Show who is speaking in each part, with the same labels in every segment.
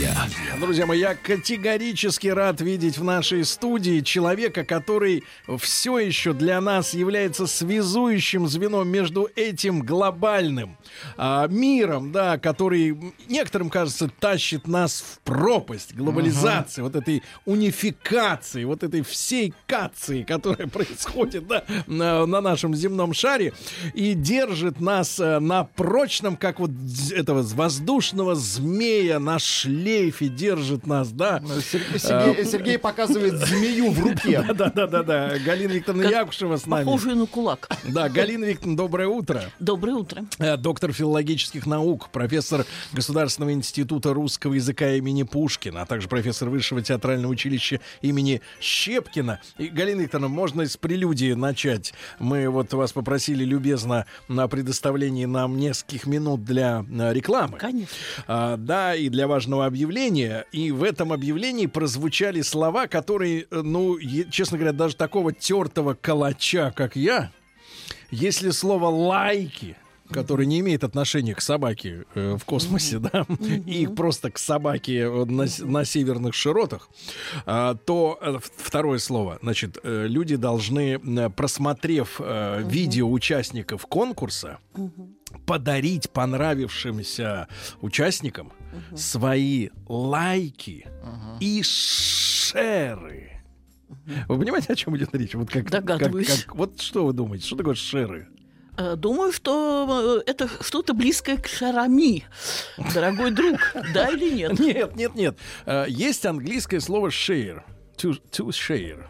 Speaker 1: друзья.
Speaker 2: Друзья мои, я категорически рад видеть в нашей студии человека, который все еще для нас является связующим звеном между этим глобальным а, миром, да, который некоторым кажется тащит нас в пропасть глобализации, вот этой унификации, вот этой всей кации, которая происходит да, на, на нашем земном шаре и держит нас э, на прочном, как вот этого воздушного змея на шлейфе держит нас, да.
Speaker 3: Сергей, Сергей- Сергей показывает змею в руке.
Speaker 2: Да, да, да, да. Галина Викторовна
Speaker 4: Как
Speaker 2: Якушева с нами.
Speaker 4: Похожую на кулак.
Speaker 2: Да, Галина Викторовна, доброе утро.
Speaker 4: Доброе утро.
Speaker 2: Э, Доктор филологических наук, профессор Государственного института русского языка имени Пушкина, а также профессор Высшего театрального училища имени Щепкина. И, Галина Викторовна, можно с прелюдии начать. Мы вот вас попросили любезно на предоставлении нам нескольких минут для э, рекламы.
Speaker 4: Конечно.
Speaker 2: А, да, и для важного объявления. И в этом объявлении прозвучали слова, которые, э, ну, честно говоря, даже такого тертого калача, как я, если слово лайки который не имеет отношения к собаке э, в космосе, да, и просто к собаке э, на, на северных широтах, а, то э, второе слово, значит, э, люди должны, э, просмотрев э, видео участников конкурса, подарить понравившимся участникам свои лайки и шеры. Вы понимаете, о чем идет речь? Вот как, как- как- вот что вы думаете? Что такое шеры?
Speaker 4: Э, Думаю, что э, это что-то близкое к шарами. Дорогой друг, да или нет?
Speaker 2: Нет, нет, нет. Э, Есть английское слово share. To, to share.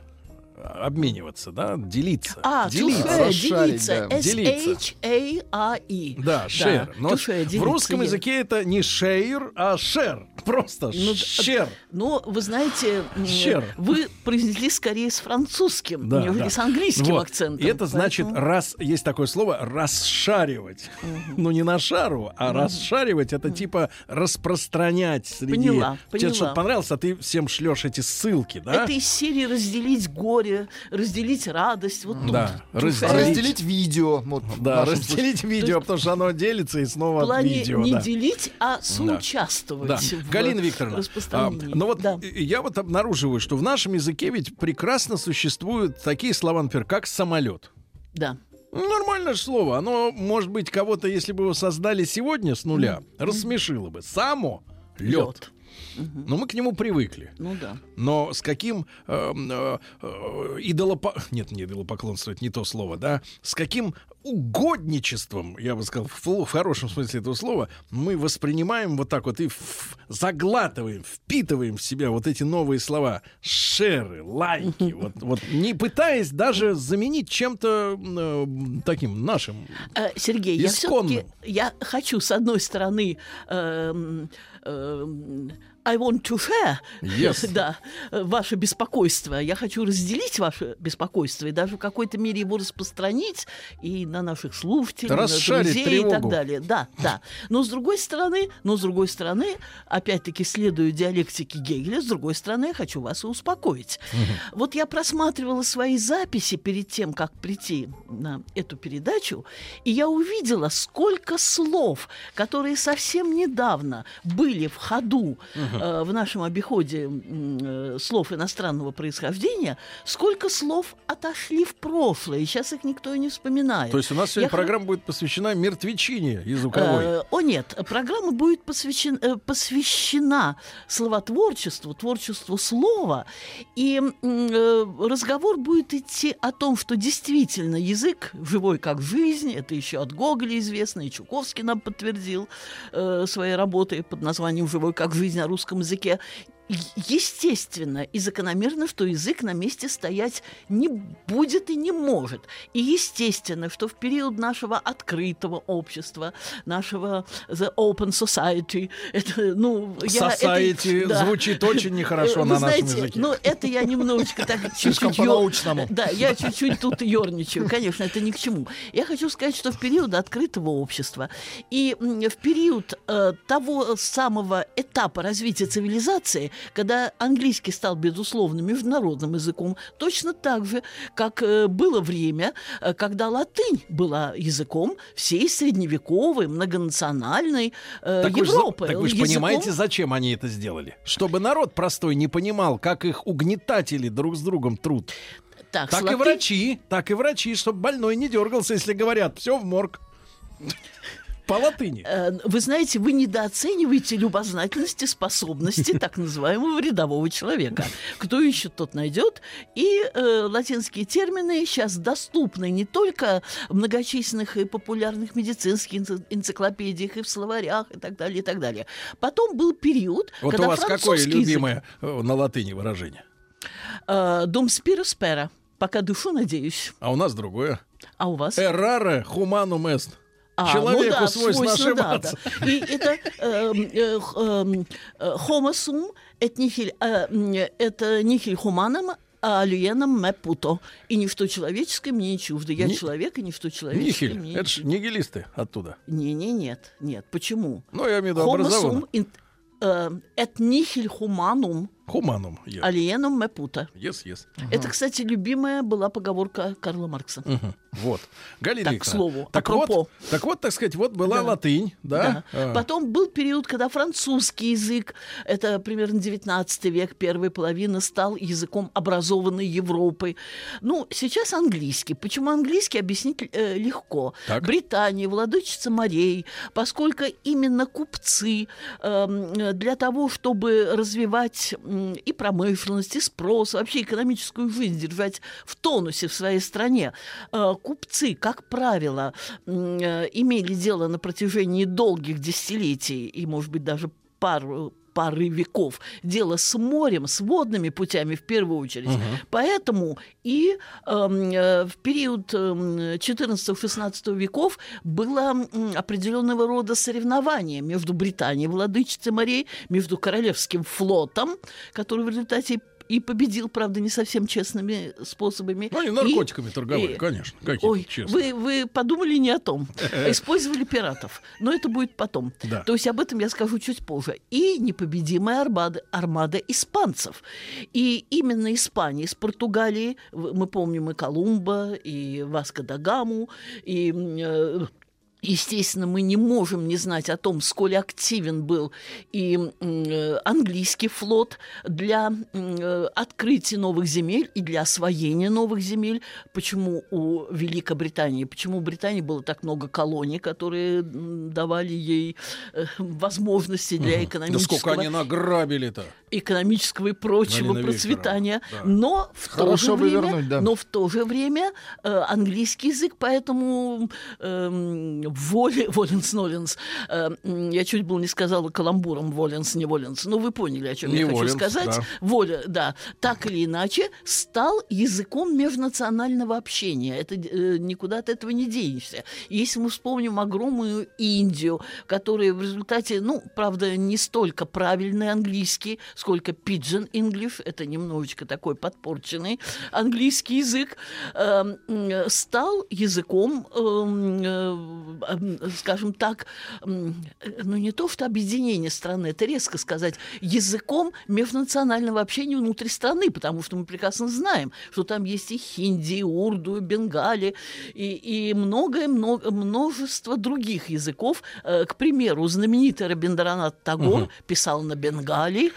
Speaker 2: Обмениваться, да, делиться.
Speaker 4: А, to
Speaker 2: делиться.
Speaker 4: share, делиться.
Speaker 3: да.
Speaker 2: Делиться.
Speaker 4: S-H-A-R-E.
Speaker 2: Да, share. Но в
Speaker 4: делиться,
Speaker 2: русском языке это не share, а share. Просто
Speaker 4: Ну,
Speaker 2: share.
Speaker 4: Но вы знаете,
Speaker 2: Share.
Speaker 4: вы произнесли скорее с французским,
Speaker 2: Да,
Speaker 4: нежели
Speaker 2: да.
Speaker 4: с английским
Speaker 2: Вот.
Speaker 4: акцентом.
Speaker 2: И это значит,
Speaker 4: Поэтому-
Speaker 2: раз есть такое слово расшаривать. Ну, не на шару, а расшаривать это типа распространять среди.
Speaker 4: Поняла,
Speaker 2: Тебе
Speaker 4: поняла.
Speaker 2: что-то понравилось, а ты всем шлешь эти ссылки, да?
Speaker 4: Это из серии разделить горе, разделить радость. Вот тут.
Speaker 2: Да,
Speaker 4: To
Speaker 2: разделить.
Speaker 4: share.
Speaker 3: Разделить видео. Вот,
Speaker 2: Да, разделить видео, потому что оно делится и снова от видео.
Speaker 4: не
Speaker 2: да.
Speaker 4: делить, а соучаствовать.
Speaker 2: Да. Галина Викторовна, а, ну вот
Speaker 4: Да.
Speaker 2: я вот обнаруживаю, что в нашем языке ведь прекрасно существуют такие слова, например, как самолет.
Speaker 4: Да.
Speaker 2: Ну, Нормальное же слово. Оно, может быть, кого-то, если бы его создали сегодня с нуля, рассмешило бы. Само лед. Но мы к нему привыкли.
Speaker 4: Ну да.
Speaker 2: Но с каким эм, э, э, идолопо... Нет, не идолопоклонство, это не то слово, да? С каким угодничеством, я бы сказал, в, в хорошем смысле этого слова, мы воспринимаем вот так вот и ф- заглатываем, впитываем в себя вот эти новые слова. Шеры, лайки. Вот, вот не пытаясь даже заменить чем-то э, таким нашим.
Speaker 4: Э, Сергей, я
Speaker 2: Исконным.
Speaker 4: все-таки я хочу с одной стороны эм, эм, I want to share,
Speaker 2: Yes.
Speaker 4: да, ваше беспокойство. Я хочу разделить ваше беспокойство и даже в какой-то мере его распространить и на наших слушателей,
Speaker 2: Расшарить
Speaker 4: на друзей и так
Speaker 2: тревогу.
Speaker 4: далее. Да, да. Но с другой стороны, но с другой стороны, опять-таки следуя диалектике Гегеля, с другой стороны, я хочу вас и успокоить. Вот я просматривала свои записи перед тем, как прийти на эту передачу, и я увидела, сколько слов, которые совсем недавно были в ходу э, в нашем обиходе э, слов иностранного происхождения, сколько слов отошли в прошлое, и сейчас их никто и не вспоминает.
Speaker 2: То есть у нас сегодня
Speaker 4: Я
Speaker 2: программа будет посвящена мертвечине и звуковой.
Speaker 4: Э, О нет, программа будет посвящен- э, посвящена словотворчеству, творчеству слова, и э, разговор будет идти о том, что действительно язык живой как жизнь, это еще от Гоголя известно, и Чуковский нам подтвердил э, своей работой под названием «Живой как жизнь» на русском языке. Естественно и закономерно, что язык на месте стоять не будет и не может. И естественно, что в период нашего открытого общества, нашего the open society, это, ну, я...
Speaker 2: Society
Speaker 4: это, да.
Speaker 2: звучит очень нехорошо
Speaker 4: Вы
Speaker 2: на нашем
Speaker 4: знаете,
Speaker 2: языке.
Speaker 4: Ну, это я немножечко так чуть-чуть... ё-. Да, я чуть-чуть тут ерничаю. Конечно, это ни к чему. Я хочу сказать, что в период открытого общества и в период э, того самого этапа развития цивилизации, когда английский стал, безусловно, международным языком, точно так же, как э, было время, э, когда латынь была языком всей средневековой, многонациональной э,
Speaker 2: Так вы,
Speaker 4: Европы.
Speaker 2: так вы же
Speaker 4: Языком-
Speaker 2: понимаете, зачем они это сделали? Чтобы народ простой не понимал, как их угнетатели друг с другом труд.
Speaker 4: Так,
Speaker 2: Так и
Speaker 4: латынь-
Speaker 2: врачи, так и врачи, чтобы больной не дергался, если говорят, все в морг. По латыни.
Speaker 4: Э, Вы знаете, вы недооцениваете любознательность и способности так называемого рядового человека. Кто ищет, тот найдет. И э, латинские термины сейчас доступны не только в многочисленных и популярных медицинских энци- энциклопедиях и в словарях и так далее, и так далее. Потом был период,
Speaker 2: Вот
Speaker 4: когда
Speaker 2: у вас какое
Speaker 4: язык,
Speaker 2: любимое э, на латыни выражение?
Speaker 4: э, «Dum spiro spera», пока душу надеюсь.
Speaker 2: А у нас другое.
Speaker 4: А у вас?
Speaker 2: Эраре хуманум эст.
Speaker 4: А,
Speaker 2: Человеку
Speaker 4: ну да,
Speaker 2: свойственно
Speaker 4: свойственно, да,
Speaker 2: ошибаться.
Speaker 4: да. И это эм, э, эм, э, homo sum э, м, это nihil humanum, а me puto. И ничто человеческое мне не чуждо. Я
Speaker 2: Ни-
Speaker 4: человек, и ничто человеческое
Speaker 2: Нихель.
Speaker 4: мне
Speaker 2: Это
Speaker 4: не
Speaker 2: ж
Speaker 4: чуждо.
Speaker 2: нигилисты оттуда.
Speaker 4: Не, не, нет, нет. Почему?
Speaker 2: Ну, я имею в виду
Speaker 4: Homo
Speaker 2: образованно.
Speaker 4: э, nihil humanum
Speaker 2: Хуманум. Yes,
Speaker 4: alienum me puto.
Speaker 2: yes. yes.
Speaker 4: Это, кстати, любимая была поговорка Карла Маркса.
Speaker 2: Мгм. Вот. Галина
Speaker 4: Так, к слову,
Speaker 2: Так
Speaker 4: апропо.
Speaker 2: вот, так вот, так сказать, вот была
Speaker 4: Да.
Speaker 2: латынь, да?
Speaker 4: Да.
Speaker 2: А,
Speaker 4: Потом был период, когда французский язык, это примерно 19 век, первая половина, стал языком образованной Европы. Ну, сейчас английский. Почему английский, объяснить э, легко.
Speaker 2: Так.
Speaker 4: Британия, владычица морей, поскольку именно купцы э, для того, чтобы развивать м, и промышленность, и спрос, вообще экономическую жизнь держать в тонусе в своей стране, э, купцы, как правило, э, имели дело на протяжении долгих десятилетий и, может быть, даже пару пары веков дело с морем, с водными путями в первую очередь. Поэтому и эм, э, в период эм, 14-16 веков было определенного рода соревнование между Британией, владычицей морей, между Королевским флотом, который в результате и победил, правда, не совсем честными способами.
Speaker 2: Ну, они
Speaker 4: и-
Speaker 2: наркотиками торговали,
Speaker 4: и-
Speaker 2: конечно. Какие
Speaker 4: Ой,
Speaker 2: честно.
Speaker 4: вы, вы подумали не о том. Использовали пиратов. Но это будет потом.
Speaker 2: Да.
Speaker 4: То есть об этом я скажу чуть позже. И непобедимая армада, армада испанцев. И именно Испания из Португалии, мы помним и Колумба, и Васко да Гаму, и э, Естественно, мы не можем не знать о том, сколь активен был и э, английский флот для э, открытия новых земель и для освоения новых земель. Почему у Великобритании, почему у Британии было так много колоний, которые давали ей э, возможности для
Speaker 2: Да
Speaker 4: экономического
Speaker 2: сколько они награбили-то.
Speaker 4: экономического и прочего
Speaker 2: Галина
Speaker 4: процветания,
Speaker 2: да.
Speaker 4: но в то
Speaker 3: Хорошо
Speaker 4: же
Speaker 3: бы
Speaker 4: время,
Speaker 3: вернуть, да.
Speaker 4: но в то же время э, английский язык, поэтому эм, воли, воленс ноленс, э, я чуть было не сказала каламбуром воленс не воленс, но вы поняли, о чем
Speaker 2: Не
Speaker 4: я хочу
Speaker 2: воленс,
Speaker 4: сказать.
Speaker 2: да.
Speaker 4: Воля, да, так или иначе стал языком межнационального общения. Это э, никуда от этого не денешься. Если мы вспомним огромную Индию, которая в результате, ну, правда, не столько правильный английский, сколько pidgin English, это немножечко такой подпорченный английский язык, э, м, стал языком, эм, э, скажем так, ну не то что объединение страны, это резко сказать, языком межнационального общения внутри страны, потому что мы прекрасно знаем, что там есть и хинди, и урду, и бенгали, и, и многое, много, множество других языков. Э, К примеру, знаменитый Рабиндранат Тагор писал на бенгале.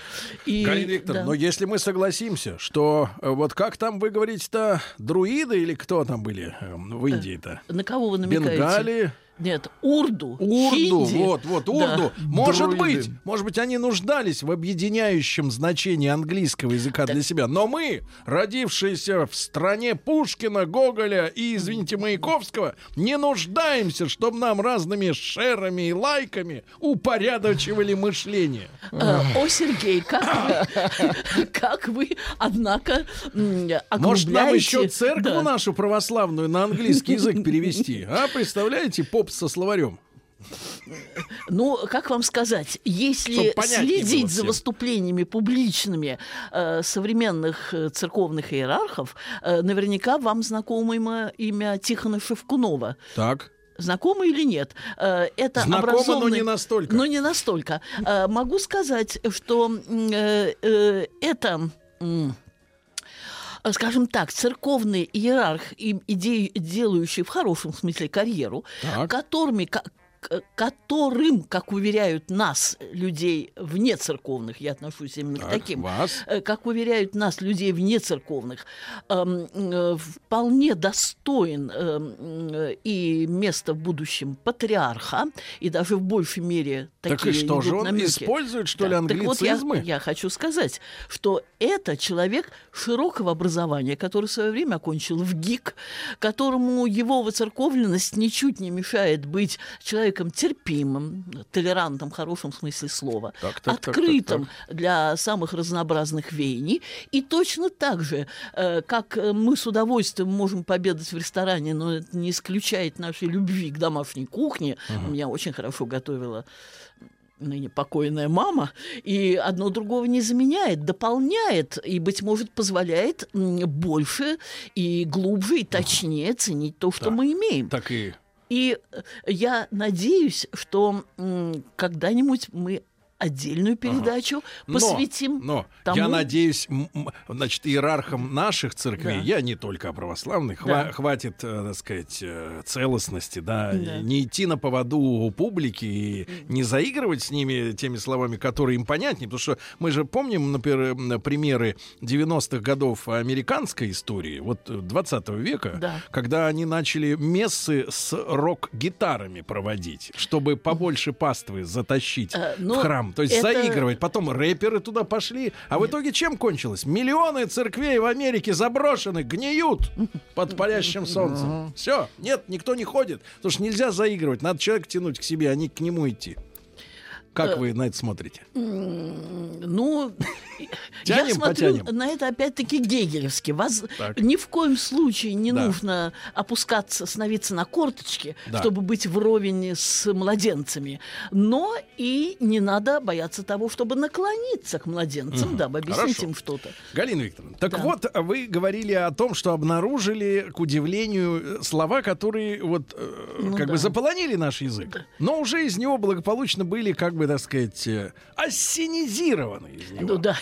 Speaker 4: И,
Speaker 2: Галина Викторовна,
Speaker 4: да.
Speaker 2: но если мы согласимся, что э, вот как там вы говорите-то, друиды или кто там были э, в Индии-то?
Speaker 4: На кого вы намекаете?
Speaker 2: Бенгали,
Speaker 4: Нет, урду.
Speaker 2: Урду,
Speaker 4: хинди.
Speaker 2: вот, вот,
Speaker 4: Да.
Speaker 2: урду. Может
Speaker 3: Друиды.
Speaker 2: быть, может быть, они нуждались в объединяющем значении английского языка для себя. Но мы, родившиеся в стране Пушкина, Гоголя и, извините, Маяковского, не нуждаемся, чтобы нам разными шерами и лайками упорядочивали мышление.
Speaker 4: Э, О, Сергей, как вы, как вы, однако,
Speaker 2: Может, нам еще церковь
Speaker 4: Да.
Speaker 2: нашу православную на английский язык перевести? А, представляете, поп со словарем.
Speaker 4: Ну, как вам сказать, если следить за выступлениями публичными э, современных э, церковных иерархов, э, наверняка вам знакомо имя Тихона Шевкунова.
Speaker 2: Так.
Speaker 4: Знакомо или нет? Э, Это
Speaker 2: Знакомо, но
Speaker 4: образованный-
Speaker 2: не настолько.
Speaker 4: Но не настолько. Э, Могу сказать, что это... э, Скажем так, церковный иерарх, и, иде- делающий в хорошем смысле карьеру,
Speaker 2: Так.
Speaker 4: которыми, которым, как уверяют нас, людей вне церковных, я отношусь именно
Speaker 2: Так,
Speaker 4: к таким,
Speaker 2: вас.
Speaker 4: э, как уверяют нас, людей вне церковных, эм, э, вполне достоин эм, э, и место в будущем патриарха, и даже в большей мере такие
Speaker 2: Так и что же он
Speaker 4: намеки.
Speaker 2: использует, что
Speaker 4: Да,
Speaker 2: ли,
Speaker 4: так вот я,
Speaker 2: англицизмы?
Speaker 4: я хочу сказать, что это человек широкого образования, который в свое время окончил в ГИК, которому его воцерковленность ничуть не мешает быть человеком терпимым, толерантом в хорошем смысле слова,
Speaker 2: Так, так, так,
Speaker 4: открытым
Speaker 2: так,
Speaker 4: для самых разнообразных веяний. И точно так же, э, как мы с удовольствием можем пообедать в ресторане, но это не исключает нашей любви к домашней кухне. Меня очень хорошо готовила ныне покойная мама, и одно другого не заменяет, дополняет и, быть может, позволяет больше и глубже и точнее ценить то, что
Speaker 2: Так.
Speaker 4: мы имеем.
Speaker 2: Так и
Speaker 4: И э, я надеюсь, что когда-нибудь мы отдельную передачу
Speaker 2: Но,
Speaker 4: посвятим
Speaker 2: Но
Speaker 4: тому-
Speaker 2: я надеюсь, значит, иерархам наших церквей,
Speaker 4: Да.
Speaker 2: я не только о православных,
Speaker 4: Да.
Speaker 2: хва- хватит, э, так сказать, э, целостности, да,
Speaker 4: Да.
Speaker 2: не идти на поводу у публики и не заигрывать с ними теми словами, которые им понятнее, потому что мы же помним, например, примеры 90-х годов американской истории, вот э, 20 века,
Speaker 4: Да.
Speaker 2: когда они начали мессы с рок-гитарами проводить, чтобы побольше паствы затащить
Speaker 4: Э,
Speaker 2: в
Speaker 4: ну,
Speaker 2: храм. То есть
Speaker 4: это-
Speaker 2: заигрывать. Потом рэперы туда пошли. А в итоге чем кончилось? Миллионы церквей в Америке заброшены, гниют под палящим солнцем. Все, нет, никто не ходит. Потому что нельзя заигрывать. Надо человека тянуть к себе, а не к нему идти. Как
Speaker 4: Э,
Speaker 2: вы на это смотрите?
Speaker 4: Ну, я
Speaker 2: Тянем,
Speaker 4: смотрю
Speaker 2: потянем.
Speaker 4: на это опять-таки гегелевски. Вас
Speaker 2: Так.
Speaker 4: ни в коем случае не
Speaker 2: Да.
Speaker 4: нужно опускаться, становиться на корточки,
Speaker 2: Да.
Speaker 4: чтобы быть вровень с младенцами. Но и не надо бояться того, чтобы наклониться к младенцам, дабы объяснить
Speaker 2: Хорошо.
Speaker 4: им что-то.
Speaker 2: Галина Викторовна, так
Speaker 4: Да.
Speaker 2: вот, вы говорили о том, что обнаружили, к удивлению, слова, которые вот э,
Speaker 4: Ну
Speaker 2: как
Speaker 4: да.
Speaker 2: бы заполонили наш язык, но уже из него благополучно были, как бы, так сказать, э, ассенизированы из него.
Speaker 4: Ну да.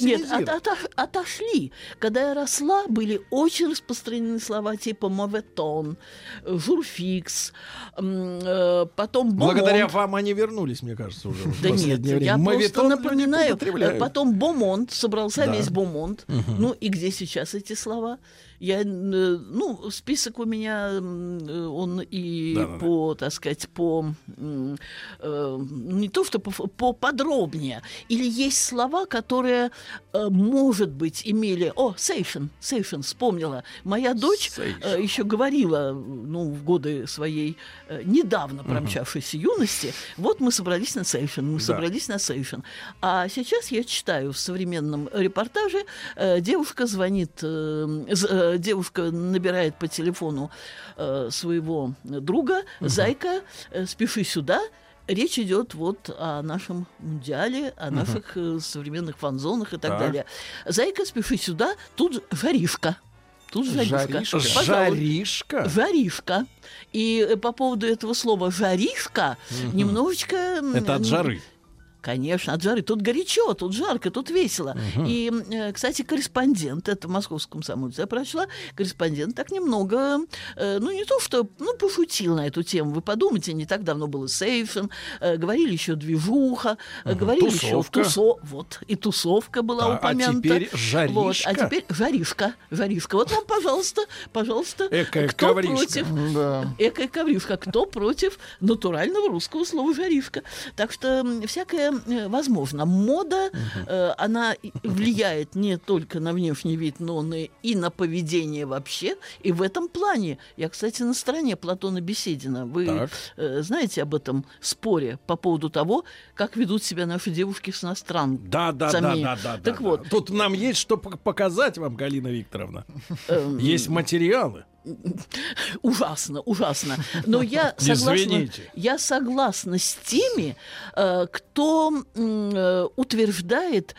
Speaker 4: Нет, от- отош- отошли. Когда я росла, были очень распространены слова типа моветон, журфикс, э, потом бомонд.
Speaker 2: Благодаря вам они вернулись, мне кажется, уже
Speaker 4: Да нет, я просто напоминаю. э, Потом Бомонд, собрался весь Бомонд. Ну и где сейчас эти слова? Я, э, ну, список у меня, э, он и
Speaker 2: Да-да-да.
Speaker 4: по, так сказать, по, э, не то что по, по подробнее. Или есть слова, которые, может быть, имели... О, сейшен, сейшен, вспомнила. Моя дочь
Speaker 2: Сейшен.
Speaker 4: еще говорила, ну, в годы своей недавно промчавшейся юности, вот мы собрались на сейшен, мы
Speaker 2: Да.
Speaker 4: собрались на сейшен. А сейчас я читаю в современном репортаже, девушка звонит, э, девушка набирает по телефону э, своего друга, зайка, э, спеши сюда, Речь идет вот о нашем мундиале, о наших э, современных фанзонах и так,
Speaker 2: Так.
Speaker 4: далее. Зайка, спеши сюда, тут жаришка. Тут жаришка.
Speaker 3: Жаришка.
Speaker 2: Жаришка.
Speaker 4: Жаришка. И э, по поводу этого слова жаришка немножечко... м,
Speaker 2: Это от жары.
Speaker 4: Конечно, от жары. Тут горячо, тут жарко, тут весело. И, э, кстати, корреспондент, это в московском комсомольце я прочла, корреспондент так немного, э, ну, не то что, ну, пошутил на эту тему. Вы подумайте, не так давно было сейфен, э, говорили еще движуха, э, говорили
Speaker 2: Тусовка.
Speaker 4: еще тусо... Вот, и тусовка была
Speaker 2: Да, а
Speaker 4: упомянута.
Speaker 2: теперь
Speaker 4: Вот, а
Speaker 2: жаришка.
Speaker 4: теперь жаришка, жаришка. Вот вам, пожалуйста, пожалуйста,
Speaker 2: Экая
Speaker 4: кто
Speaker 2: ковришка.
Speaker 4: против?
Speaker 3: Да.
Speaker 4: Экая ковришка. Кто против натурального русского слова жаришка? Так что всякое э, возможно. Мода, э, она влияет не только на внешний вид, но и на поведение вообще. И в этом плане, я, кстати, на стороне Платона Беседина. Вы
Speaker 2: Так.
Speaker 4: э, знаете об этом споре по поводу того, как ведут себя наши девушки с иностранцами?
Speaker 2: Да, да, да, да, да.
Speaker 4: Так
Speaker 2: да,
Speaker 4: вот,
Speaker 2: да. Тут нам есть что пок- показать вам, Галина Викторовна.
Speaker 4: эм,
Speaker 2: Есть материалы.
Speaker 4: Ужасно, ужасно. Но я согласна,
Speaker 2: звоните.
Speaker 4: я согласна с теми, э, кто э, утверждает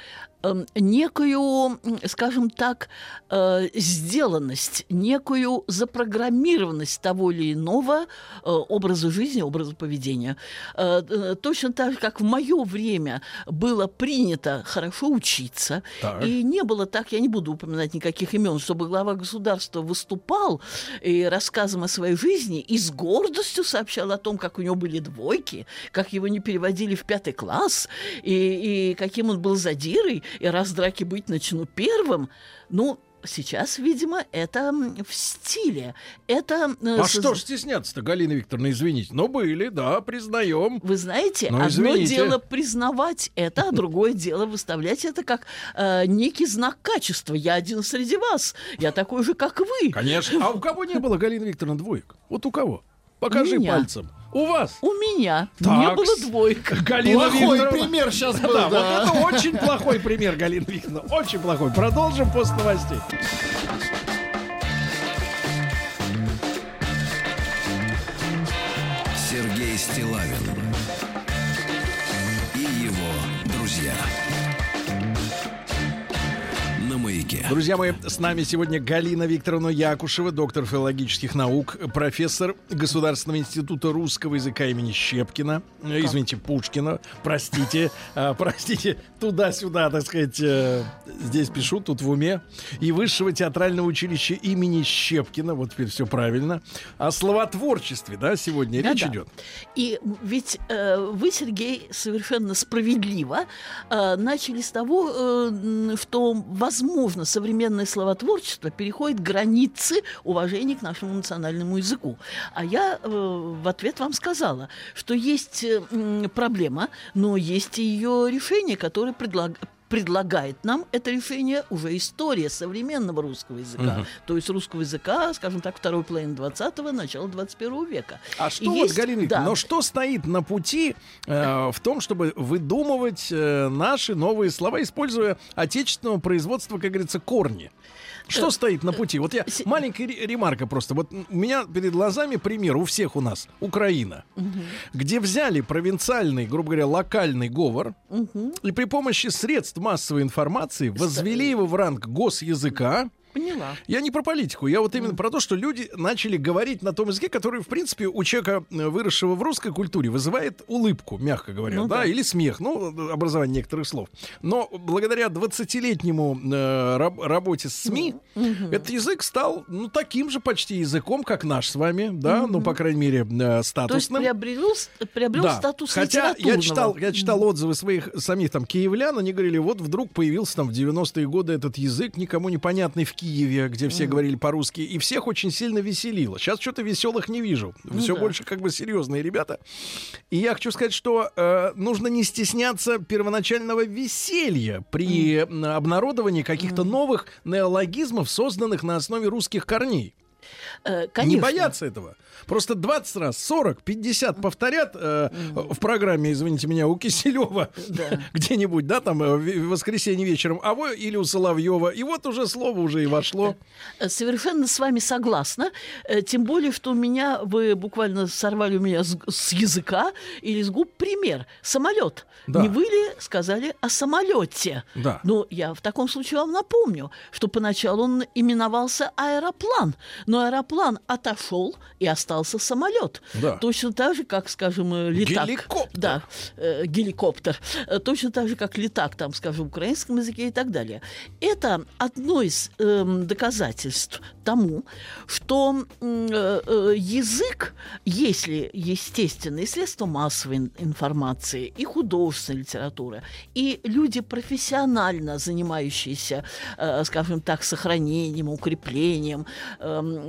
Speaker 4: некую, м, скажем так, э, сделанность, некую запрограммированность того или иного э, образа жизни, образа поведения. Э, Точно так же, как в мое время было принято хорошо учиться,
Speaker 2: Так.
Speaker 4: и не было так, я не буду упоминать никаких имен, чтобы глава государства выступал и рассказом о своей жизни и с гордостью сообщал о том, как у него были двойки, как его не переводили в пятый класс, и, и каким он был задирой, и раз драки быть начну первым. Ну, сейчас, видимо, это в стиле. Это... э,
Speaker 2: А
Speaker 4: соз-
Speaker 2: что ж стесняться-то, Галина Викторовна, извините. Но были, да, признаем.
Speaker 4: Вы знаете,
Speaker 2: Ну,
Speaker 4: одно дело признавать это, а другое дело выставлять это как э, некий знак качества. Я один среди вас, я такой же, как вы.
Speaker 2: Конечно. А у кого не было, Галина Викторовна, двоек? Вот у кого? Покажи
Speaker 4: меня.
Speaker 2: пальцем. У вас.
Speaker 4: У меня
Speaker 2: Так.
Speaker 4: не было двойка.
Speaker 2: Галина
Speaker 3: Плохой
Speaker 2: Викторовна.
Speaker 3: пример сейчас был,
Speaker 2: Да,
Speaker 3: да.
Speaker 2: вот это очень плохой пример, Галина Викторовна. Очень плохой. Продолжим после новостей.
Speaker 1: Сергей Стилавин и его друзья. Маяке.
Speaker 2: Друзья мои, с нами сегодня Галина Викторовна Якушева, доктор филологических наук, профессор Государственного института русского языка имени Щепкина, э, извините, Пушкина, простите, э, простите, туда-сюда, так сказать, э, здесь пишу, тут в уме, и Высшего театрального училища имени Щепкина, вот теперь все правильно, о словотворчестве, да, сегодня речь
Speaker 4: Да-да.
Speaker 2: идет.
Speaker 4: И ведь э, вы, Сергей, совершенно справедливо э, начали с того, э, м, что, возможно, современное словотворчество переходит границы уважения к нашему национальному языку. А я э, в ответ вам сказала, что есть э, проблема, но есть и ее решение, которое предлаг- предлагает нам это решение уже история современного русского языка. То есть русского языка, скажем так, второй половины 20-го, начала 21 века.
Speaker 2: А
Speaker 4: И
Speaker 2: что вот,
Speaker 4: есть-
Speaker 2: Галина
Speaker 4: да.
Speaker 2: но что стоит на пути э, в том, чтобы выдумывать э, наши новые слова, используя отечественного производства, как говорится, корни? Что
Speaker 4: Э,
Speaker 2: стоит на пути? Вот я маленькая ре- ремарка просто. Вот у меня перед глазами пример у всех у нас Украина, где взяли провинциальный, грубо говоря, локальный говор и при помощи средств массовой информации возвели его в ранг госязыка.
Speaker 4: Поняла.
Speaker 2: Я не про политику, я вот именно про то, что люди начали говорить на том языке, который, в принципе, у человека, э, выросшего в русской культуре, вызывает улыбку, мягко говоря,
Speaker 4: Ну
Speaker 2: да,
Speaker 4: да.
Speaker 2: или смех, ну, образование некоторых слов. Но благодаря 20-летнему э, раб- работе с СМИ, этот язык стал, ну, таким же почти языком, как наш с вами, да, ну, по крайней мере, э,
Speaker 4: То есть
Speaker 2: статусным.
Speaker 4: приобрел, приобрел
Speaker 2: Да.
Speaker 4: статус
Speaker 2: Хотя я читал, я читал отзывы своих самих там киевлян, они говорили, вот вдруг появился там в 90-е годы этот язык никому непонятный в Киеве, где все говорили по-русски, и всех очень сильно веселило. Сейчас что-то веселых не вижу. Все
Speaker 4: да.
Speaker 2: больше как бы серьезные ребята. И я хочу сказать, что э, нужно не стесняться первоначального веселья при м, обнародовании каких-то новых неологизмов, созданных на основе русских корней.
Speaker 4: Э,
Speaker 2: Не
Speaker 4: конечно.
Speaker 2: бояться этого. Просто 20 раз, 40, 50 повторят э, в программе, извините меня, у Киселева
Speaker 4: Да.
Speaker 2: где-нибудь, да, там э, в воскресенье вечером, а вы или у Соловьева. И вот уже слово уже и вошло.
Speaker 4: Э, Совершенно с вами согласна. Тем более, что у меня, вы буквально сорвали у меня с, с языка или с губ пример. Самолет.
Speaker 2: Да.
Speaker 4: Не вы ли сказали о самолете?
Speaker 2: Да.
Speaker 4: Ну, я в таком случае вам напомню, что поначалу он именовался аэроплан. Но аэроплан отошел и остался самолет.
Speaker 2: Да.
Speaker 4: Точно так же, как, скажем, э, летак.
Speaker 2: Геликоптер.
Speaker 4: Да, э, геликоптер. Э, Точно так же, как летак, там, скажем, в украинском языке и так далее. Это одно из эм, доказательств тому, что э, э, язык, если естественные средства массовой ин- информации и художественная литература, и люди профессионально занимающиеся, э, скажем так, сохранением, укреплением, э,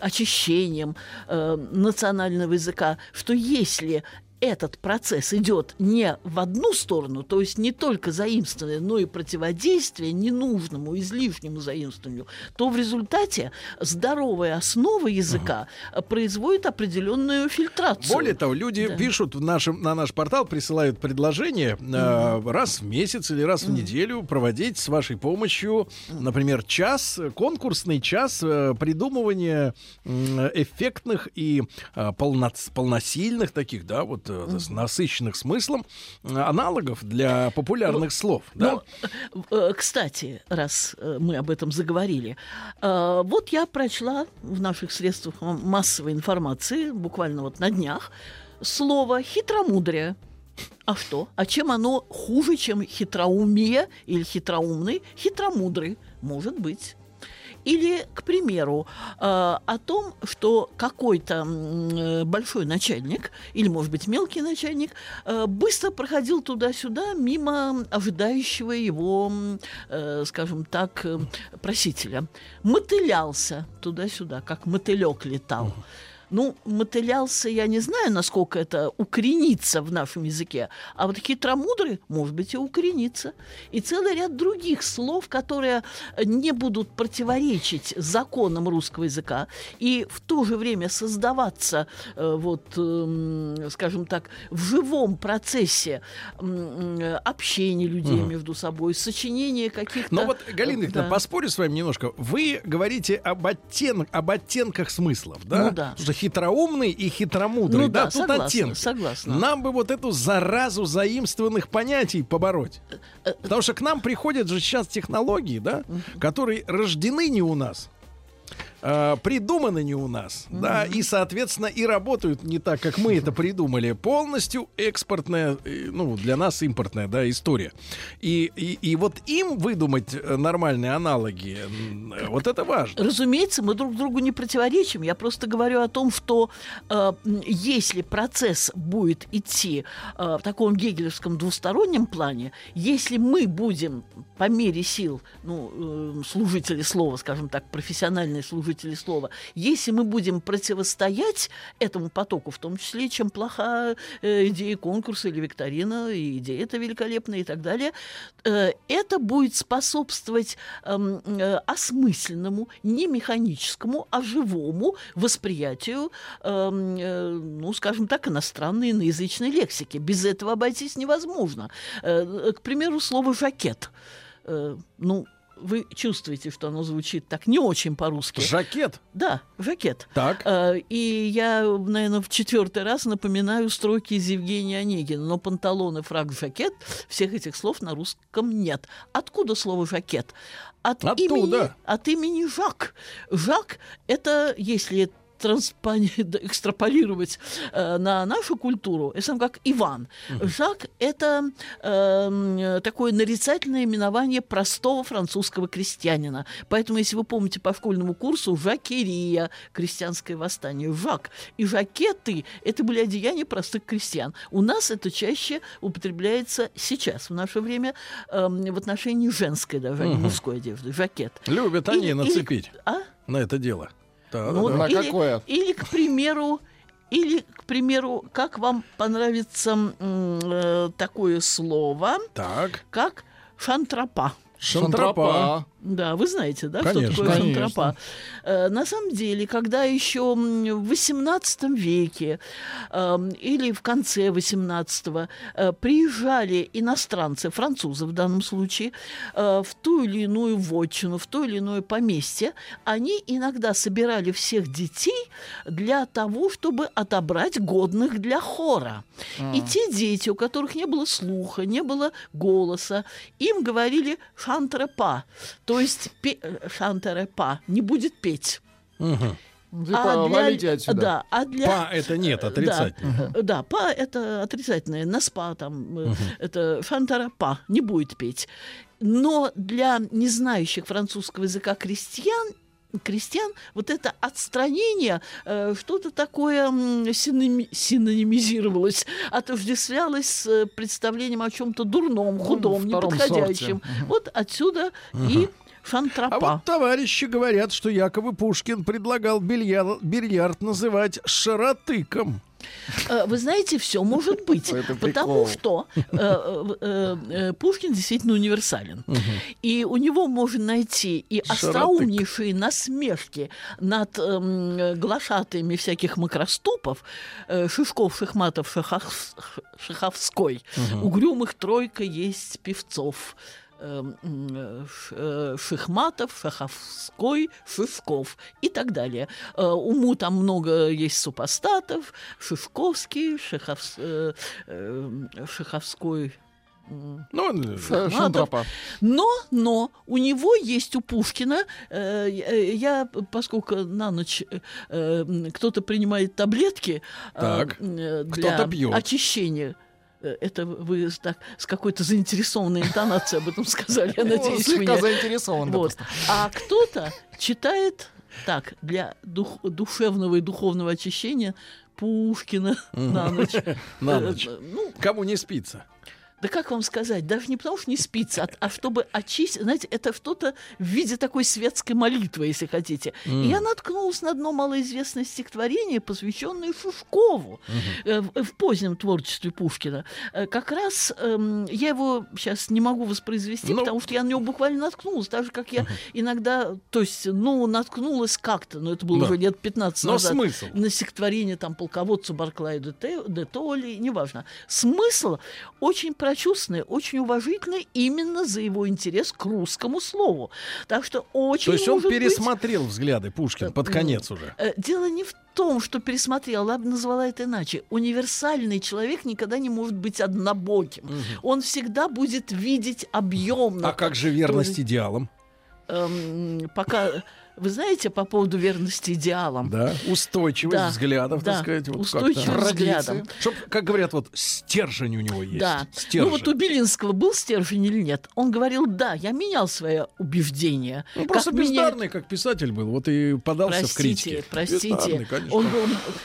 Speaker 4: очищением э, национального языка, что если этот процесс идет не в одну сторону, то есть не только заимствование, но и противодействие ненужному, излишнему заимствованию, то в результате здоровая основа языка э, производит определенную фильтрацию.
Speaker 2: Более того, люди
Speaker 4: Да.
Speaker 2: пишут в нашем, на наш портал, присылают предложение э, раз в месяц или раз в неделю проводить с вашей помощью, например, час, э, конкурсный час э, придумывания м, эффектных и э, полноц- полносильных таких, да, вот с насыщенных смыслом э, аналогов для популярных слов. Да?
Speaker 4: Ну, кстати, раз мы об этом заговорили, вот я прочла в наших средствах массовой информации, буквально вот на днях, слово «хитромудрие». А что? А чем оно хуже, чем хитроумие или хитроумный? Хитромудрый. Может быть. Или, к примеру, э, о том, что какой-то э, большой начальник, или, может быть, мелкий начальник, э, быстро проходил туда-сюда мимо ожидающего его, скажем так, просителя. Мотылялся туда-сюда, как мотылек летал. Ну, мотылялся, я не знаю, насколько это укоренится в нашем языке, а вот хитромудрый, может быть, и укоренится. И целый ряд других слов, которые не будут противоречить законам русского языка и в то же время создаваться, э, вот, эм, скажем так, в живом процессе общения людей между собой, сочинения каких-то...
Speaker 2: Но вот, Галина Викторовна,
Speaker 4: да.
Speaker 2: поспорю с вами немножко. Вы говорите об, оттен... об оттенках смыслов, да?
Speaker 4: Ну да.
Speaker 2: Потому что хитроумный и хитромудрый,
Speaker 4: Ну
Speaker 2: да,
Speaker 4: да,
Speaker 2: тут
Speaker 4: согласна,
Speaker 2: оттенки.
Speaker 4: согласна.
Speaker 2: Нам бы вот эту заразу заимствованных понятий побороть.
Speaker 4: Э,
Speaker 2: Потому что к нам приходят же сейчас технологии, да, которые рождены не у нас. А, придуманы не у нас, да, и, соответственно, и работают не так, как мы это придумали. Полностью экспортная, э, ну, для нас импортная, да, история. И, и, и вот им выдумать э, нормальные аналоги, э, вот это важно.
Speaker 4: Разумеется, мы друг другу не противоречим. Я просто говорю о том, что э, если процесс будет идти э, в таком гегелевском двустороннем плане, если мы будем по мере сил, ну, э, служители слова, скажем так, профессиональные служители слова, если мы будем противостоять этому потоку, в том числе, чем плоха э, идея конкурса или викторина, и идея это великолепная и так далее, э, это будет способствовать эм, э, осмысленному, не механическому, а живому восприятию, эм, э, ну, скажем так, иностранной иноязычной лексики. Без этого обойтись невозможно. К примеру, слово «жакет». Ну, вы чувствуете, что оно звучит так не очень по-русски.
Speaker 2: Жакет.
Speaker 4: Да, жакет.
Speaker 2: Так.
Speaker 4: Э, И я, наверное, в четвертый раз напоминаю строки из Евгения Онегина. Но панталоны, фраг, жакет, всех этих слов на русском нет. Откуда слово жакет? От
Speaker 2: Оттуда.
Speaker 4: имени, от имени Жак. Жак – это, если транспони- экстраполировать э, на нашу культуру, сам как Иван. Жак – это эм, такое нарицательное именование простого французского крестьянина. Поэтому, если вы помните по школьному курсу, жакерия – крестьянское восстание. Жак и жакеты – это были одеяния простых крестьян. У нас это чаще употребляется сейчас, в наше время, эм, в отношении женской даже, а не мужской одежды. Жакет.
Speaker 2: Любят они нацепить
Speaker 4: а?
Speaker 2: на это дело. Да,
Speaker 4: Ну,
Speaker 2: да, да.
Speaker 3: На
Speaker 4: или,
Speaker 3: какое?
Speaker 4: Или, к примеру, или, к примеру, как вам понравится э, такое слово,
Speaker 2: Так.
Speaker 4: как шантропа?
Speaker 2: Шантропа.
Speaker 4: Да, вы знаете, да,
Speaker 2: Конечно,
Speaker 4: что такое
Speaker 3: конечно.
Speaker 4: шантропа? Э, на самом деле, когда еще в XVIII веке эм, или в конце XVIII э, приезжали иностранцы, французы в данном случае, э, в ту или иную вотчину, в то или иное поместье, они иногда собирали всех детей для того, чтобы отобрать годных для хора. И те дети, у которых не было слуха, не было голоса, им говорили шантропа, то есть пе- э, шантропа, не будет петь.
Speaker 3: Типа, валите отсюда.
Speaker 4: Да, а для...
Speaker 2: Па это нет, отрицательно.
Speaker 4: Да, да, па это отрицательное, на спа там, э, это фантара па, не будет петь. Но для не знающих французского языка крестьян крестьян вот это отстранение э, что-то такое м, синоними- синонимизировалось, отождествлялось с э, представлением о чем-то дурном, худом,
Speaker 3: втором
Speaker 4: неподходящем.
Speaker 3: сорте.
Speaker 4: Вот отсюда и шантрапа.
Speaker 2: А вот товарищи говорят, что якобы Пушкин предлагал бильярд, бильярд называть шаротыком.
Speaker 4: Э, Вы знаете, все может быть, потому что э, э, Пушкин действительно универсален. И у него можно найти и остроумнейшие насмешки над эм, глашатаями всяких макроступов, Шишков, Шахматов, Шахов- Шаховской, угрюмых тройка есть певцов. Эм, э, Шихматов, Шаховской, Шишков и так далее. Э, Уму там много есть супостатов, Шишковский, э, э, Шиховской.
Speaker 2: Ну,
Speaker 3: Ш- Шантропа.
Speaker 4: но, но у него есть у Пушкина, э, э, я, поскольку на ночь э, э, кто-то принимает таблетки э,
Speaker 2: Так,
Speaker 4: э,
Speaker 2: кто-то
Speaker 4: для очищения. Это вы с- так, с какой-то заинтересованной интонацией об этом сказали, я надеюсь,
Speaker 3: слегка заинтересован.
Speaker 4: Вот. А кто-то читает так, для дух- душевного и духовного очищения Пушкина на ночь.
Speaker 2: На ночь.
Speaker 4: э, Ну,
Speaker 2: Кому не спится?
Speaker 4: Да как вам сказать, даже не потому, что не спится, а, а чтобы очистить, знаете, это что-то в виде такой светской молитвы, если хотите. И я наткнулась на одно малоизвестное стихотворение, посвященное Шушкову э, в, позднем творчестве Пушкина. Э, как раз эм, я его сейчас не могу воспроизвести,
Speaker 2: Ну.
Speaker 4: потому что я на него буквально наткнулась, так же, как я иногда, то есть, ну, наткнулась как-то, но это было
Speaker 2: Да.
Speaker 4: уже лет 15
Speaker 2: Но
Speaker 4: назад
Speaker 2: смысл?
Speaker 4: на стихотворение там полководцу Барклая де, де Толли, неважно. Смысл очень прочувственный, очень уважительный именно за его интерес к русскому слову. Так что очень
Speaker 2: То есть он
Speaker 4: может быть-
Speaker 2: пересмотрел взгляды Пушкин под конец уже.
Speaker 4: Э, Дело не в том, что пересмотрел, я бы назвала это иначе. Универсальный человек никогда не может быть однобоким. Он всегда будет видеть объемно.
Speaker 2: А как же верность идеалам?
Speaker 4: Эм, пока вы знаете по поводу верности идеалам.
Speaker 2: Да, устойчивость
Speaker 4: Да,
Speaker 2: взглядов,
Speaker 4: да,
Speaker 2: так сказать. Вот
Speaker 4: устойчивость
Speaker 2: как-то.
Speaker 4: взглядом.
Speaker 2: Чтоб, как говорят, вот стержень у него есть.
Speaker 4: Да.
Speaker 2: Стержень.
Speaker 4: Ну вот у Белинского был стержень или нет? Он говорил, да, я менял свои убеждения.
Speaker 2: Ну, просто
Speaker 4: Как меняет-
Speaker 2: бездарный, как писатель был. Вот и подался в критике.
Speaker 4: Простите, простите. Он был,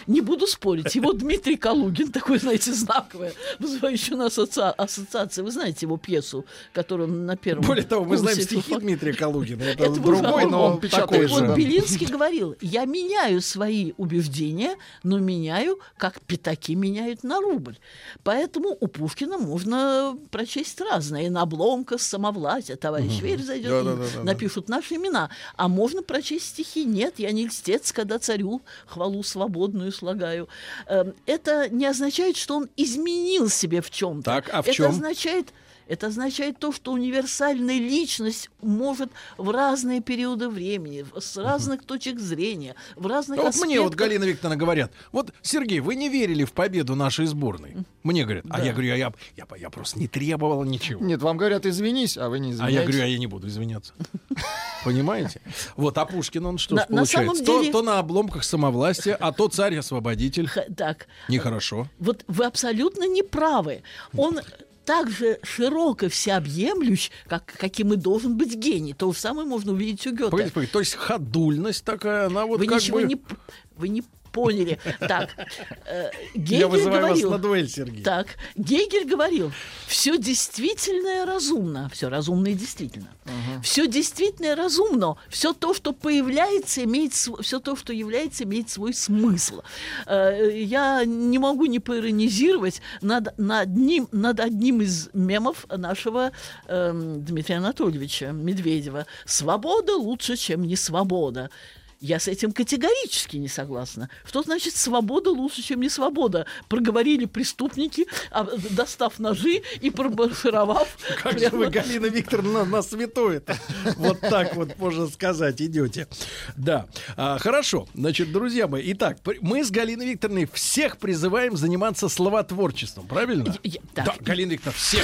Speaker 4: не буду спорить. Его Дмитрий Калугин, такой, знаете, знаковое, вызывающий на ассоци... ассоциации. Вы знаете его пьесу, которую он на первом
Speaker 2: Более того, мы знаем стихи Дмитрия Калугина. Это,
Speaker 4: Это
Speaker 2: другой, но
Speaker 3: Он
Speaker 2: такой
Speaker 3: же.
Speaker 4: Вот Белинский говорил, я меняю свои убеждения, но меняю, как пятаки меняют на рубль. Поэтому у Пушкина можно прочесть разное. И на обломка самовластия, товарищ Верь зайдет,
Speaker 2: да, да, да,
Speaker 4: напишут наши имена. А можно прочесть стихи. Нет, я не льстец, когда царю хвалу свободную слагаю. Эм, Это не означает, что он изменил себе в чем-то.
Speaker 2: Так, а в
Speaker 4: Это
Speaker 2: чем?
Speaker 4: означает это означает то, что универсальная личность может в разные периоды времени, с разных точек зрения, в разных
Speaker 2: А вот мне вот
Speaker 4: аспектах.
Speaker 2: Галина Викторовна говорят, вот, Сергей, вы не верили в победу нашей сборной. Мне говорят, а
Speaker 4: Да.
Speaker 2: я говорю, а я, я, я просто не требовал ничего.
Speaker 3: Нет, вам говорят, извинись, а вы не
Speaker 2: А
Speaker 3: извиняетесь.
Speaker 2: я говорю, а я не буду извиняться. Понимаете? Вот, а Пушкин, он что
Speaker 4: На-
Speaker 2: получается? То- То, на обломках самовластия, а то царь-освободитель.
Speaker 4: Так,
Speaker 2: Нехорошо.
Speaker 4: вот вы абсолютно не правы. Он так же широк и всеобъемлющ, как, каким и должен быть гений. То же самое можно увидеть у Гёте.
Speaker 2: Погодите, погодите, то есть ходульность такая, она вот
Speaker 4: вы
Speaker 2: как
Speaker 4: ничего
Speaker 2: бы...
Speaker 4: не... Вы не поняли. Так, э, Гегель
Speaker 2: Я вызываю
Speaker 4: говорил...
Speaker 2: вас на дуэль, Сергей.
Speaker 4: Так, Гегель говорил, все действительное разумно, все разумно и действительно. Все действительное разумно, все то, что появляется, имеет все то, что является, имеет свой смысл. Э, Я не могу не поиронизировать над, над, одним, над одним из мемов нашего эм, Дмитрия Анатольевича Медведева. Свобода лучше, чем не свобода. Я с этим категорически не согласна. Что значит свобода лучше, чем не свобода? Проговорили преступники, а, достав ножи и промаршировав.
Speaker 2: Как же вы, Галина Викторовна, на святое Вот так вот, можно сказать, идете. Да. А, хорошо. Значит, друзья мои, итак, мы с Галиной Викторовной всех призываем заниматься словотворчеством, правильно?
Speaker 4: Я-.
Speaker 2: Да, Галина Викторовна, всех.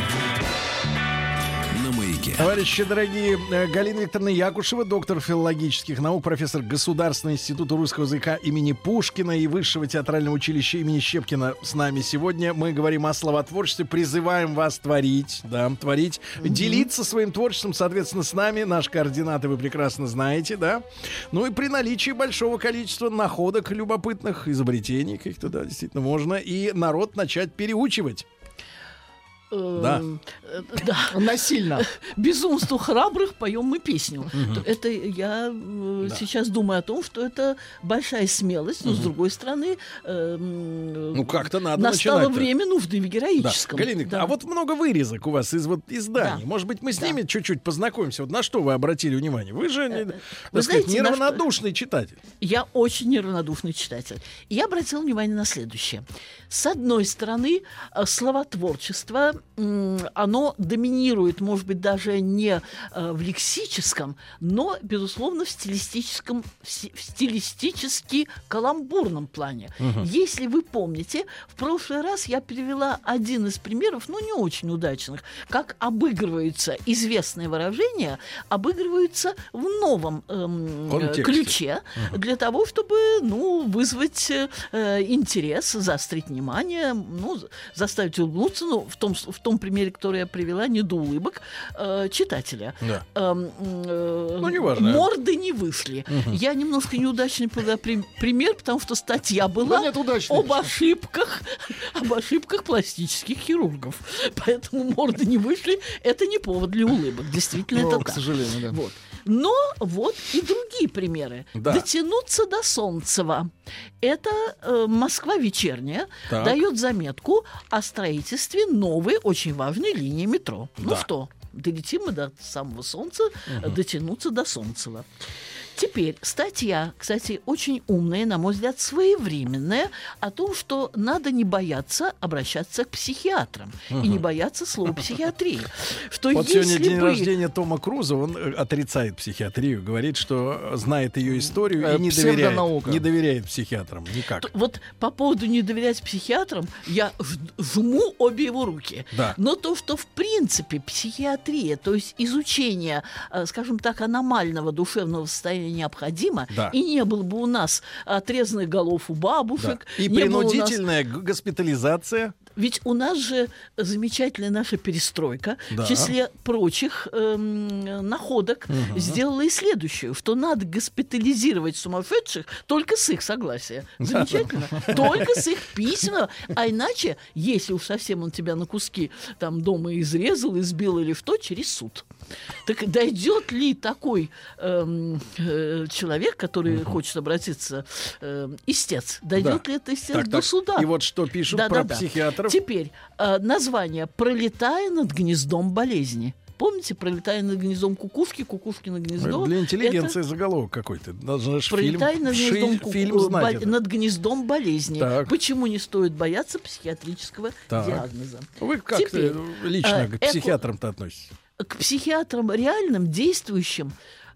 Speaker 1: маяке.
Speaker 2: Товарищи дорогие, э, Галина Викторовна Якушева, доктор филологических наук, профессор Государственного института русского языка имени Пушкина и Высшего театрального училища имени Щепкина с нами сегодня. Мы говорим о словотворчестве, призываем вас творить, да, творить, делиться своим творчеством, соответственно, с нами. Наши координаты вы прекрасно знаете, да. Ну и при наличии большого количества находок любопытных, изобретений каких-то, да, действительно можно и народ начать переучивать. Да.
Speaker 4: Эм, э, да.
Speaker 3: Насильно.
Speaker 4: Безумству храбрых поем мы песню. То Это я э,
Speaker 2: Да.
Speaker 4: сейчас думаю о том, что это большая смелость, но с другой стороны, эм,
Speaker 2: Ну, как-то надо
Speaker 4: настало время нужды в
Speaker 2: Да.
Speaker 4: героическом.
Speaker 2: Галина Викторовна,
Speaker 4: Да.
Speaker 2: а вот много вырезок у вас из вот изданий.
Speaker 4: Да.
Speaker 2: Может быть, мы с
Speaker 4: Да.
Speaker 2: ними чуть-чуть познакомимся. Вот на что вы обратили внимание? Вы же, не- так сказать,
Speaker 4: знаете, что-
Speaker 2: неравнодушный читатель.
Speaker 4: Я очень неравнодушный читатель. Я обратила внимание на следующее. С одной стороны, э, словотворчество, оно доминирует, может быть, даже не э, в лексическом, но, безусловно, в стилистическом, в стилистически каламбурном плане. Если вы помните, в прошлый раз я привела один из примеров, ну, не очень удачных, как обыгрываются известные выражения, обыгрываются в новом эм,
Speaker 2: Контексте.
Speaker 4: ключе для того, чтобы ну, вызвать э, интерес, заострить внимание, ну, за- заставить улыбнуться. Ну, в том, с- в том примере, который я привела, не до улыбок э, читателя.
Speaker 2: Да.
Speaker 4: Эм, э,
Speaker 2: Ну, неважно.
Speaker 4: Морды не вышли. Я немножко привела при- пример, потому что статья была
Speaker 3: Да нет, удачный.
Speaker 4: об ошибках, об ошибках пластических хирургов. Поэтому морды не вышли. Это не повод для улыбок. Действительно,
Speaker 3: Ну,
Speaker 4: это
Speaker 3: к
Speaker 4: так.
Speaker 3: сожалению, да.
Speaker 4: Вот. Но вот и другие примеры.
Speaker 2: Да.
Speaker 4: Дотянуться до Солнцева. Это э, Москва вечерняя
Speaker 2: Так.
Speaker 4: дает заметку о строительстве новой очень важной линии метро. Ну
Speaker 2: Да.
Speaker 4: что, долетим мы до самого Солнца, э, дотянуться до Солнцева. Теперь статья, кстати, очень умная, на мой взгляд, своевременная, о том, что надо не бояться обращаться к психиатрам и не бояться слова психиатрии. Что
Speaker 2: Вот
Speaker 4: если
Speaker 2: сегодня день
Speaker 4: бы-
Speaker 2: рождения Тома Круза, он э, отрицает психиатрию, говорит, что знает ее историю
Speaker 3: Э,
Speaker 2: и не доверяет,
Speaker 3: псевдонаука.
Speaker 2: не доверяет психиатрам никак.
Speaker 4: Вот по поводу не доверять психиатрам, я жму обе его руки.
Speaker 2: Да.
Speaker 4: Но то, что в принципе психиатрия, то есть изучение, э, скажем так, аномального душевного состояния необходимо,
Speaker 2: Да.
Speaker 4: и не было бы у нас отрезанных голов у
Speaker 2: Да.
Speaker 4: бабушек,
Speaker 2: И
Speaker 4: у нас-
Speaker 2: принудительная г- госпитализация.
Speaker 4: Ведь у нас же замечательная наша перестройка,
Speaker 2: Да.
Speaker 4: в числе прочих эм, находок, сделала и следующую, что надо госпитализировать сумасшедших только с их согласия. Замечательно. Только с их письма. А иначе, если уж совсем он тебя на куски там дома изрезал, избил или что, через суд. Так дойдет ли такой эм, э, человек, который хочет обратиться, эм, истец, дойдет
Speaker 2: Да.
Speaker 4: ли это истец
Speaker 2: Так,
Speaker 4: до
Speaker 2: так.
Speaker 4: суда?
Speaker 2: И вот что пишут про
Speaker 4: Да-да-да.
Speaker 2: Психиатров.
Speaker 4: Теперь э, название «Пролетая над гнездом болезни». Помните, пролетая над гнездом кукушки, кукушки на гнездо?
Speaker 2: Для интеллигенции
Speaker 4: Это
Speaker 2: заголовок какой-то. Фильм,
Speaker 4: Пролетая над
Speaker 2: ши-
Speaker 4: гнездом, ку-
Speaker 2: фильм
Speaker 4: э,
Speaker 2: знать.
Speaker 4: бол-
Speaker 2: это.
Speaker 4: над гнездом болезни.
Speaker 2: Так.
Speaker 4: Почему не стоит бояться психиатрического
Speaker 2: Так.
Speaker 4: диагноза?
Speaker 2: Вы как
Speaker 4: Теперь,
Speaker 2: лично
Speaker 4: э,
Speaker 2: к психиатрам-то относитесь?
Speaker 4: К психиатрам реальным, действующим, э,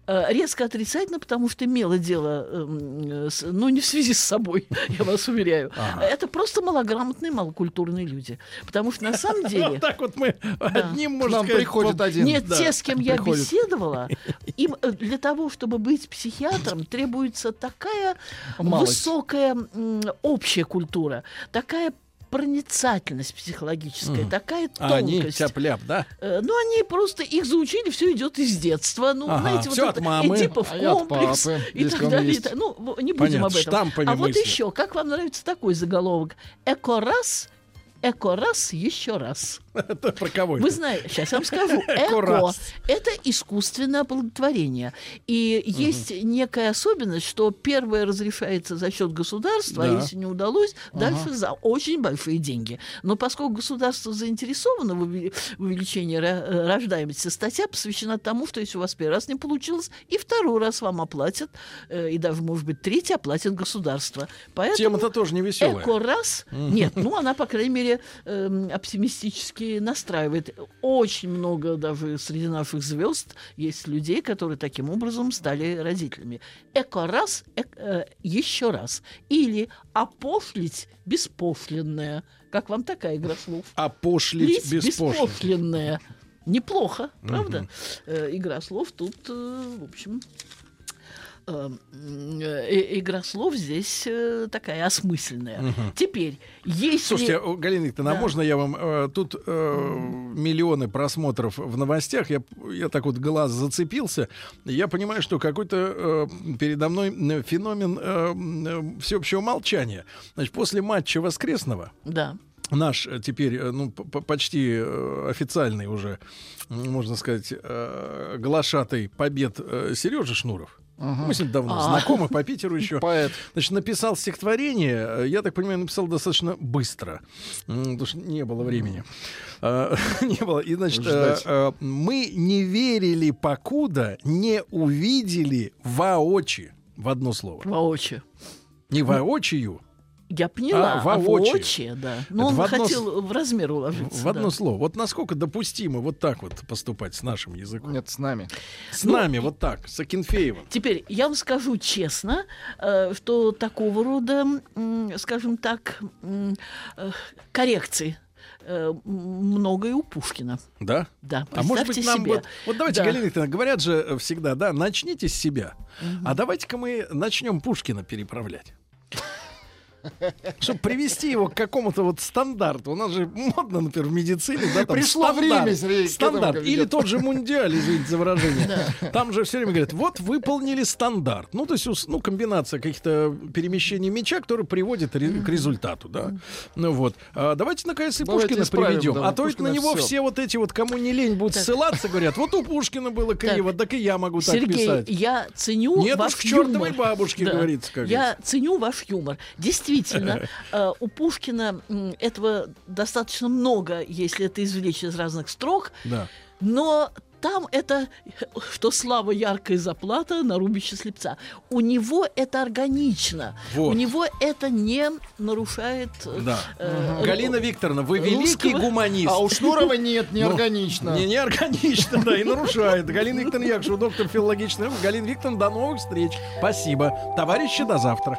Speaker 4: резко отрицательно, потому что имело дело, эм, с- ну, не в связи с собой, я вас уверяю. Это просто малограмотные, малокультурные люди. Потому что на самом деле...
Speaker 2: Вот так вот мы одним, можно сказать,
Speaker 3: приходит один.
Speaker 4: Нет, те, с кем я беседовала, им э, для того, чтобы быть психиатром, требуется такая высокая общая культура, такая проницательность психологическая, такая
Speaker 2: А они
Speaker 4: тонкость.
Speaker 2: тяп-ляп, да?
Speaker 4: Э, Ну, они просто их заучили, все идет из детства. Ну,
Speaker 2: Ага,
Speaker 4: знаете, вот
Speaker 2: от
Speaker 4: это
Speaker 2: мамы.
Speaker 4: Эдипов
Speaker 3: А
Speaker 4: комплекс
Speaker 3: папы,
Speaker 4: и так далее. и так- Ну, не будем
Speaker 2: Понятно,
Speaker 4: об этом. а вот
Speaker 2: мысли.
Speaker 4: еще, как вам нравится такой заголовок? Эко-раз, эко-раз, еще раз.
Speaker 2: Это про кого
Speaker 4: Вы знаете, сейчас я вам скажу. Эко это искусственное оплодотворение. И есть некая особенность, что первое разрешается за счет государства,
Speaker 2: Да.
Speaker 4: а если не удалось, дальше за очень большие деньги. Но поскольку государство заинтересовано в уве- в увеличении э, рождаемости, статья посвящена тому, что если у вас первый раз не получилось, и второй раз вам оплатят, э, и даже, может быть, третий оплатит государство. Поэтому
Speaker 2: Тема-то тоже не веселая.
Speaker 4: Эко раз. Нет, ну она, по крайней мере, эм, оптимистически все-таки настраивает. Очень много даже среди наших звезд есть людей, которые таким образом стали родителями. Эко раз, э, еще раз. Или опошлить беспошлинное. Как вам такая игра слов?
Speaker 2: Опошлить
Speaker 4: Лить
Speaker 2: беспошлино.
Speaker 4: беспошлинное. Неплохо, правда? Э, игра слов тут, э, в общем, игра слов здесь э, такая осмысленная. Теперь, если...
Speaker 2: Слушайте, Галина Викторовна, а
Speaker 4: Да.
Speaker 2: можно я вам... э, тут э, миллионы просмотров в новостях, я, я так вот глаз зацепился, я понимаю, что какой-то э, передо мной э, феномен э, э, всеобщего молчания. Значит, после матча воскресного
Speaker 4: Да.
Speaker 2: наш э, теперь, э, ну, почти э, официальный уже, можно сказать, э, глашатый побед Сережа Шнуров. Мы с ним давно
Speaker 4: А.
Speaker 2: знакомы по Питеру еще.
Speaker 3: Поэт.
Speaker 2: Значит, написал стихотворение, э, я так понимаю, написал достаточно быстро, потому что не было времени. А, Не было. И, значит, э, э, мы не верили, покуда не увидели воочи. В одно слово.
Speaker 4: Воочию.
Speaker 2: Не воочию,
Speaker 4: Я поняла.
Speaker 2: А,
Speaker 4: А,
Speaker 2: воочию.
Speaker 4: воочию, да. Но
Speaker 2: Это
Speaker 4: он
Speaker 2: в одно
Speaker 4: хотел в размер уложиться.
Speaker 2: в одно
Speaker 4: да.
Speaker 2: слово. Вот насколько допустимо вот так вот поступать с нашим языком?
Speaker 3: Нет, с нами.
Speaker 2: С
Speaker 4: Ну,
Speaker 2: нами вот так, с Акинфеевым.
Speaker 4: Теперь я вам скажу честно, э, что такого рода, скажем так, э, коррекций э, м, много и у Пушкина.
Speaker 2: Да?
Speaker 4: Да,
Speaker 2: А может быть нам
Speaker 4: себе.
Speaker 2: вот, вот давайте,
Speaker 4: Да.
Speaker 2: Галина Викторовна, говорят же всегда, да, начните с себя. А давайте-ка мы начнем Пушкина переправлять. Чтобы привести его к какому-то вот стандарту. У нас же модно, например, в медицине, да, там
Speaker 3: Пришло
Speaker 2: стандарт,
Speaker 3: время, Сергей,
Speaker 2: стандарт. Или тот же мундиаль, извините за выражение. Там же все время говорят, вот выполнили стандарт. Ну, то есть, ус- ну, комбинация каких-то перемещений мяча, которые приводит к результату, да. Ну вот. А давайте, наконец, и
Speaker 3: Давайте
Speaker 2: Пушкина
Speaker 3: исправим,
Speaker 2: приведем.
Speaker 3: да,
Speaker 2: а то ведь на него все вот эти вот, кому не лень, будут
Speaker 4: Так.
Speaker 2: ссылаться, говорят, вот у Пушкина было криво, так, и я могу так
Speaker 4: Сергей,
Speaker 2: писать.
Speaker 4: я ценю
Speaker 2: Нет
Speaker 4: ваш
Speaker 2: уж к чертовой
Speaker 4: юмор.
Speaker 2: бабушке, говорится, как
Speaker 4: Я ценю ваш юмор. Действительно, э, у Пушкина этого достаточно много, если это извлечь из разных строк,
Speaker 2: Да.
Speaker 4: но там это, что слава яркая заплата на рубище слепца. У него это органично.
Speaker 2: Вот.
Speaker 4: У него это не нарушает... э,
Speaker 2: Да.
Speaker 4: э,
Speaker 2: Галина Викторовна, вы великий
Speaker 4: русского-
Speaker 2: гуманист.
Speaker 3: А у Шнурова нет,
Speaker 2: Ну,
Speaker 3: неорганично.
Speaker 2: Не, не органично, да, и нарушает. Галина Викторовна Якшева, доктор филологичных наук. Галина Викторовна, до новых встреч. Спасибо. Товарищи, до завтра.